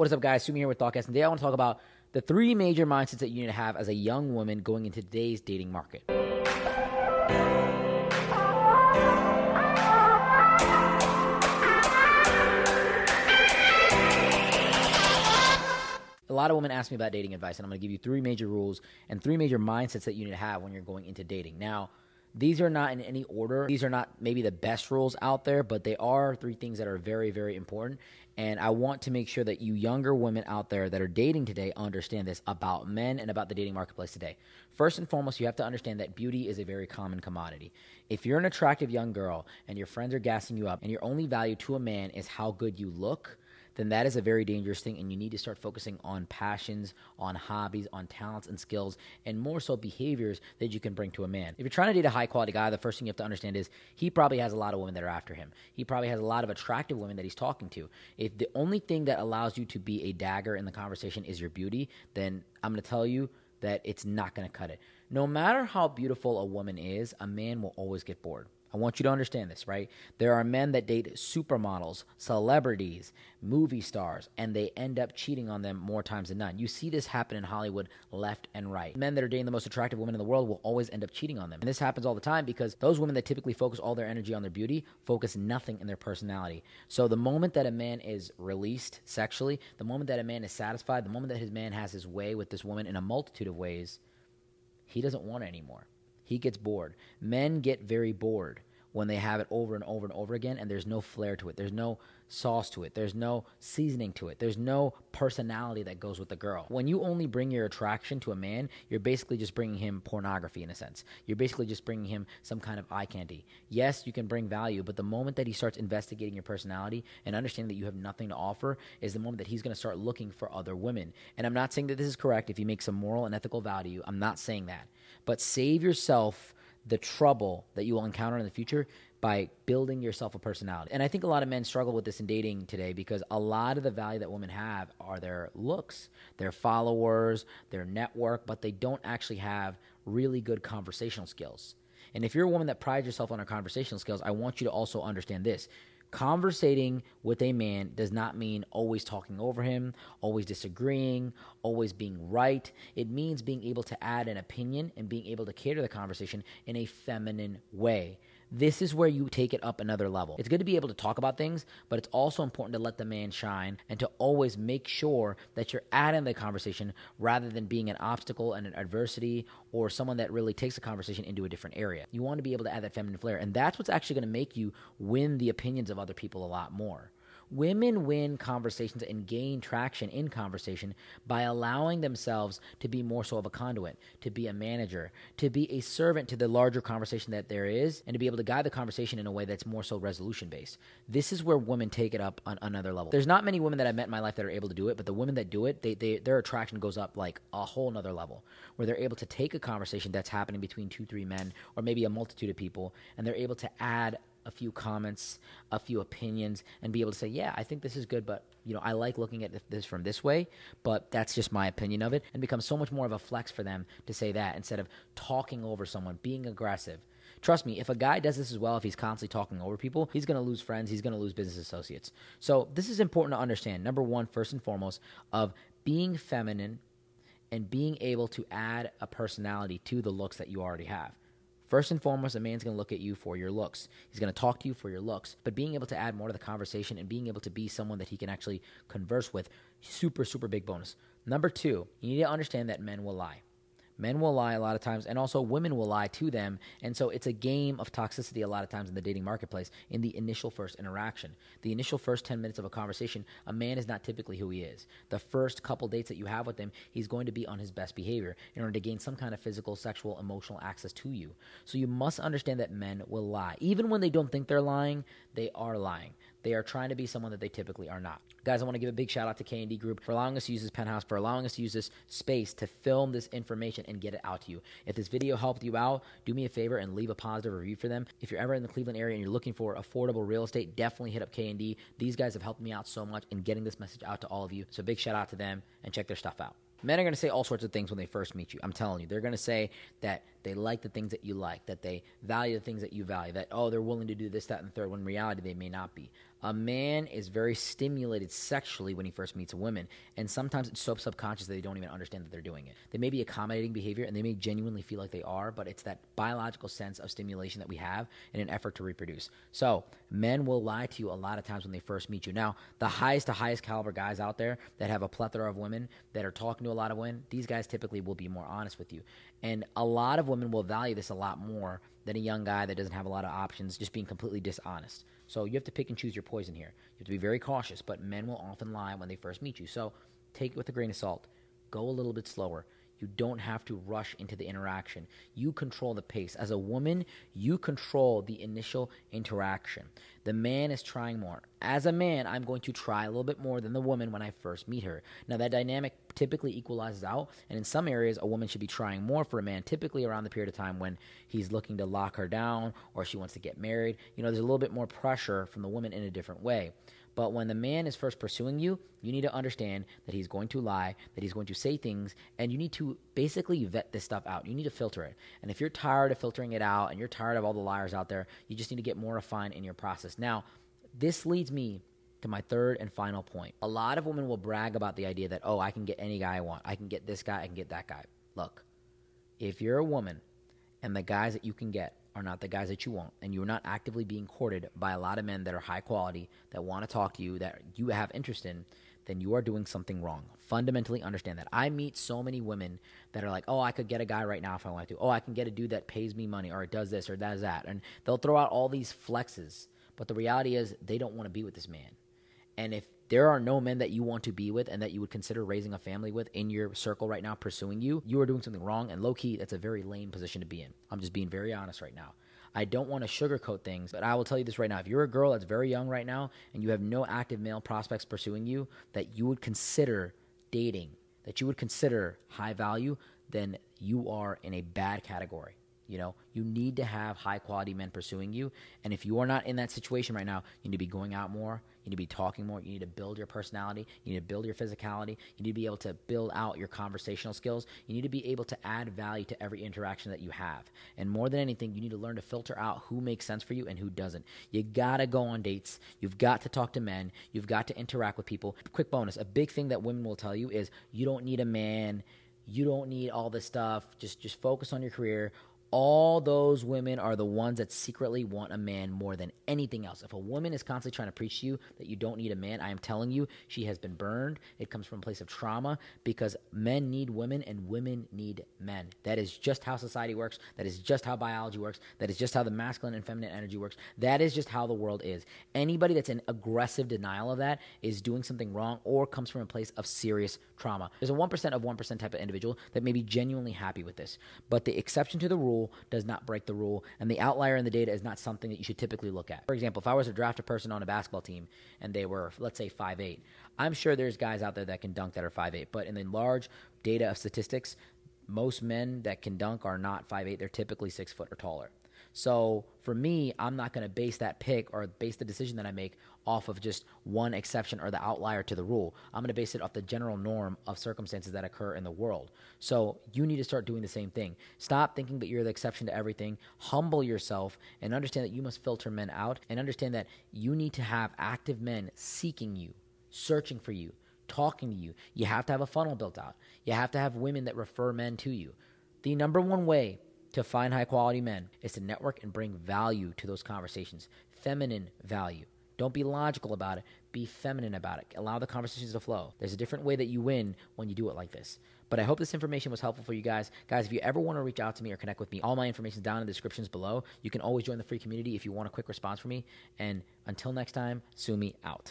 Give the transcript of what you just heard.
What is up, guys? Sumi here with Thoughtcast, and today I want to talk about the three major mindsets that you need to have as a young woman going into today's dating market. A lot of women ask me about dating advice, and I'm going to give you three major rules and three major mindsets that you need to have when you're going into dating. Now, these are not in any order. These are not maybe the best rules out there, but they are three things that are very, very important. And I want to make sure that you younger women out there that are dating today understand this about men and about the dating marketplace today. First and foremost, you have to understand that beauty is a very common commodity. If you're an attractive young girl and your friends are gassing you up and your only value to a man is how good you look, then that is a very dangerous thing. And you need to start focusing on passions, on hobbies, on talents and skills, and more so behaviors that you can bring to a man. If you're trying to date a high quality guy, the first thing you have to understand is he probably has a lot of women that are after him. He probably has a lot of attractive women that he's talking to. If the only thing that allows you to be a dagger in the conversation is your beauty, then I'm going to tell you that it's not going to cut it. No matter how beautiful a woman is, a man will always get bored. I want you to understand this, right? There are men that date supermodels, celebrities, movie stars, and they end up cheating on them more times than none. You see this happen in Hollywood left and right. Men that are dating the most attractive women in the world will always end up cheating on them. And this happens all the time because those women that typically focus all their energy on their beauty focus nothing in their personality. So the moment that a man is released sexually, the moment that a man is satisfied, the moment that his man has his way with this woman in a multitude of ways, he doesn't want it anymore. He gets bored. Men get very bored when they have it over and over and over again and there's no flair to it. There's no sauce to it. There's no seasoning to it. There's no personality that goes with the girl. When you only bring your attraction to a man, you're basically just bringing him pornography in a sense. You're basically just bringing him some kind of eye candy. Yes, you can bring value, but the moment that he starts investigating your personality and understanding that you have nothing to offer is the moment that he's going to start looking for other women. And I'm not saying that this is correct if you make some moral and ethical value. I'm not saying that. But save yourself the trouble that you will encounter in the future by building yourself a personality. And I think a lot of men struggle with this in dating today because a lot of the value that women have are their looks, their followers, their network, but they don't actually have really good conversational skills. And if you're a woman that prides yourself on her conversational skills, I want you to also understand this. Conversating with a man does not mean always talking over him, always disagreeing, always being right. It means being able to add an opinion and being able to cater the conversation in a feminine way. This is where you take it up another level. It's good to be able to talk about things, but it's also important to let the man shine and to always make sure that you're adding the conversation rather than being an obstacle and an adversity or someone that really takes the conversation into a different area. You want to be able to add that feminine flair, and that's what's actually going to make you win the opinions of other people a lot more. Women win conversations and gain traction in conversation by allowing themselves to be more so of a conduit, to be a manager, to be a servant to the larger conversation that there is, and to be able to guide the conversation in a way that's more so resolution based. This is where women take it up on another level. There's not many women that I've met in my life that are able to do it, but the women that do it, they, they their attraction goes up like a whole nother level, where they're able to take a conversation that's happening between two, three men, or maybe a multitude of people, and they're able to add a few comments, a few opinions, and be able to say, yeah, I think this is good, but you know, I like looking at this from this way, but that's just my opinion of it, and becomes so much more of a flex for them to say that instead of talking over someone, being aggressive. Trust me, if a guy does this as well, if he's constantly talking over people, he's going to lose friends, he's going to lose business associates. So, this is important to understand. Number one, first and foremost, of being feminine and being able to add a personality to the looks that you already have. First and foremost, a man's going to look at you for your looks. He's going to talk to you for your looks. But being able to add more to the conversation and being able to be someone that he can actually converse with, super, super big bonus. Number two, you need to understand that men will lie. Men will lie a lot of times, and also women will lie to them. And so it's a game of toxicity a lot of times in the dating marketplace in the initial first interaction. The initial first 10 minutes of a conversation, a man is not typically who he is. The first couple dates that you have with him, he's going to be on his best behavior in order to gain some kind of physical, sexual, emotional access to you. So you must understand that men will lie. Even when they don't think they're lying, they are lying. They are trying to be someone that they typically are not. Guys, I want to give a big shout out to K&D Group for allowing us to use this penthouse, for allowing us to use this space to film this information and get it out to you. If this video helped you out, do me a favor and leave a positive review for them. If you're ever in the Cleveland area and you're looking for affordable real estate, definitely hit up K&D. These guys have helped me out so much in getting this message out to all of you. So big shout out to them and check their stuff out. Men are going to say all sorts of things when they first meet you. I'm telling you. They're going to say that they like the things that you like, that they value the things that you value, that, oh, they're willing to do this, that, and third, when in reality they may not be. a man is very stimulated sexually when he first meets a woman, and sometimes it's so subconscious that they don't even understand that they're doing it. They may be accommodating behavior and they may genuinely feel like they are, but it's that biological sense of stimulation that we have in an effort to reproduce. So, men will lie to you a lot of times when they first meet you. Now, the highest to highest caliber guys out there that have a plethora of women that are talking to a lot of women, these guys typically will be more honest with you. And a lot of women will value this a lot more than a young guy that doesn't have a lot of options, just being completely dishonest. So you have to pick and choose your poison here. You have to be very cautious, but men will often lie when they first meet you. So take it with a grain of salt. Go a little bit slower. You don't have to rush into the interaction. You control the pace. As a woman, you control the initial interaction. The man is trying more. As a man, I'm going to try a little bit more than the woman when I first meet her. Now, that dynamic typically equalizes out, and in some areas, a woman should be trying more for a man, typically around the period of time when he's looking to lock her down or she wants to get married. You know, there's a little bit more pressure from the woman in a different way. But when the man is first pursuing you, you need to understand that he's going to lie, that he's going to say things, and you need to basically vet this stuff out. You need to filter it. And if you're tired of filtering it out and you're tired of all the liars out there, you just need to get more refined in your process. Now, this leads me to my third and final point. A lot of women will brag about the idea that, oh, I can get any guy I want. I can get this guy, I can get that guy. Look, if you're a woman and the guys that you can get are not the guys that you want, and you're not actively being courted by a lot of men that are high quality, that want to talk to you, that you have interest in, then you are doing something wrong. Fundamentally understand that. I meet so many women that are like, oh, I could get a guy right now if I want to. Oh, I can get a dude that pays me money or it does this or does that. And they'll throw out all these flexes. But the reality is, they don't want to be with this man. And if there are no men that you want to be with and that you would consider raising a family with in your circle right now pursuing you, you are doing something wrong. And low key, that's a very lame position to be in. I'm just being very honest right now. I don't want to sugarcoat things, but I will tell you this right now. If you're a girl that's very young right now and you have no active male prospects pursuing you that you would consider dating, that you would consider high value, then you are in a bad category. You know, you need to have high quality men pursuing you. And if you are not in that situation right now, you need to be going out more. You need to be talking more. You need to build your personality. You need to build your physicality. You need to be able to build out your conversational skills. You need to be able to add value to every interaction that you have. And more than anything, you need to learn to filter out who makes sense for you and who doesn't. You gotta go on dates. You've got to talk to men. You've got to interact with people. Quick bonus a big thing that women will tell you is you don't need a man you don't need all this stuff just just focus on your career all those women are the ones that secretly want a man more than anything else. If a woman is constantly trying to preach to you that you don't need a man, I am telling you, she has been burned. It comes from a place of trauma because men need women and women need men. That is just how society works. That is just how biology works. That is just how the masculine and feminine energy works. That is just how the world is. Anybody that's in aggressive denial of that is doing something wrong or comes from a place of serious trauma. There's a 1% of 1% type of individual that may be genuinely happy with this. But the exception to the rule rule does not break the rule, and the outlier in the data is not something that you should typically look at. For example, if I was to draft a person on a basketball team and they were, let's say, five eight, I'm sure there's guys out there that can dunk that are five eight, but in the large data of statistics, most men that can dunk are not five eight; they're typically six foot or taller. So for me, I'm not going to base that pick or base the decision that I make off of just one exception or the outlier to the rule. I'm going to base it off the general norm of circumstances that occur in the world. So you need to start doing the same thing. Stop thinking that you're the exception to everything. Humble yourself and understand that you must filter men out and understand that you need to have active men seeking you, searching for you, talking to you. You have to have a funnel built out. You have to have women that refer men to you. The number one way to find high quality men is to network and bring value to those conversations, feminine value. Don't be logical about it. Be feminine about it. Allow the conversations to flow. There's a different way that you win when you do it like this. But I hope this information was helpful for you guys. Guys, if you ever want to reach out to me or connect with me, all my information is down in the descriptions below. You can always join the free community if you want a quick response from me. And until next time, Sumi out.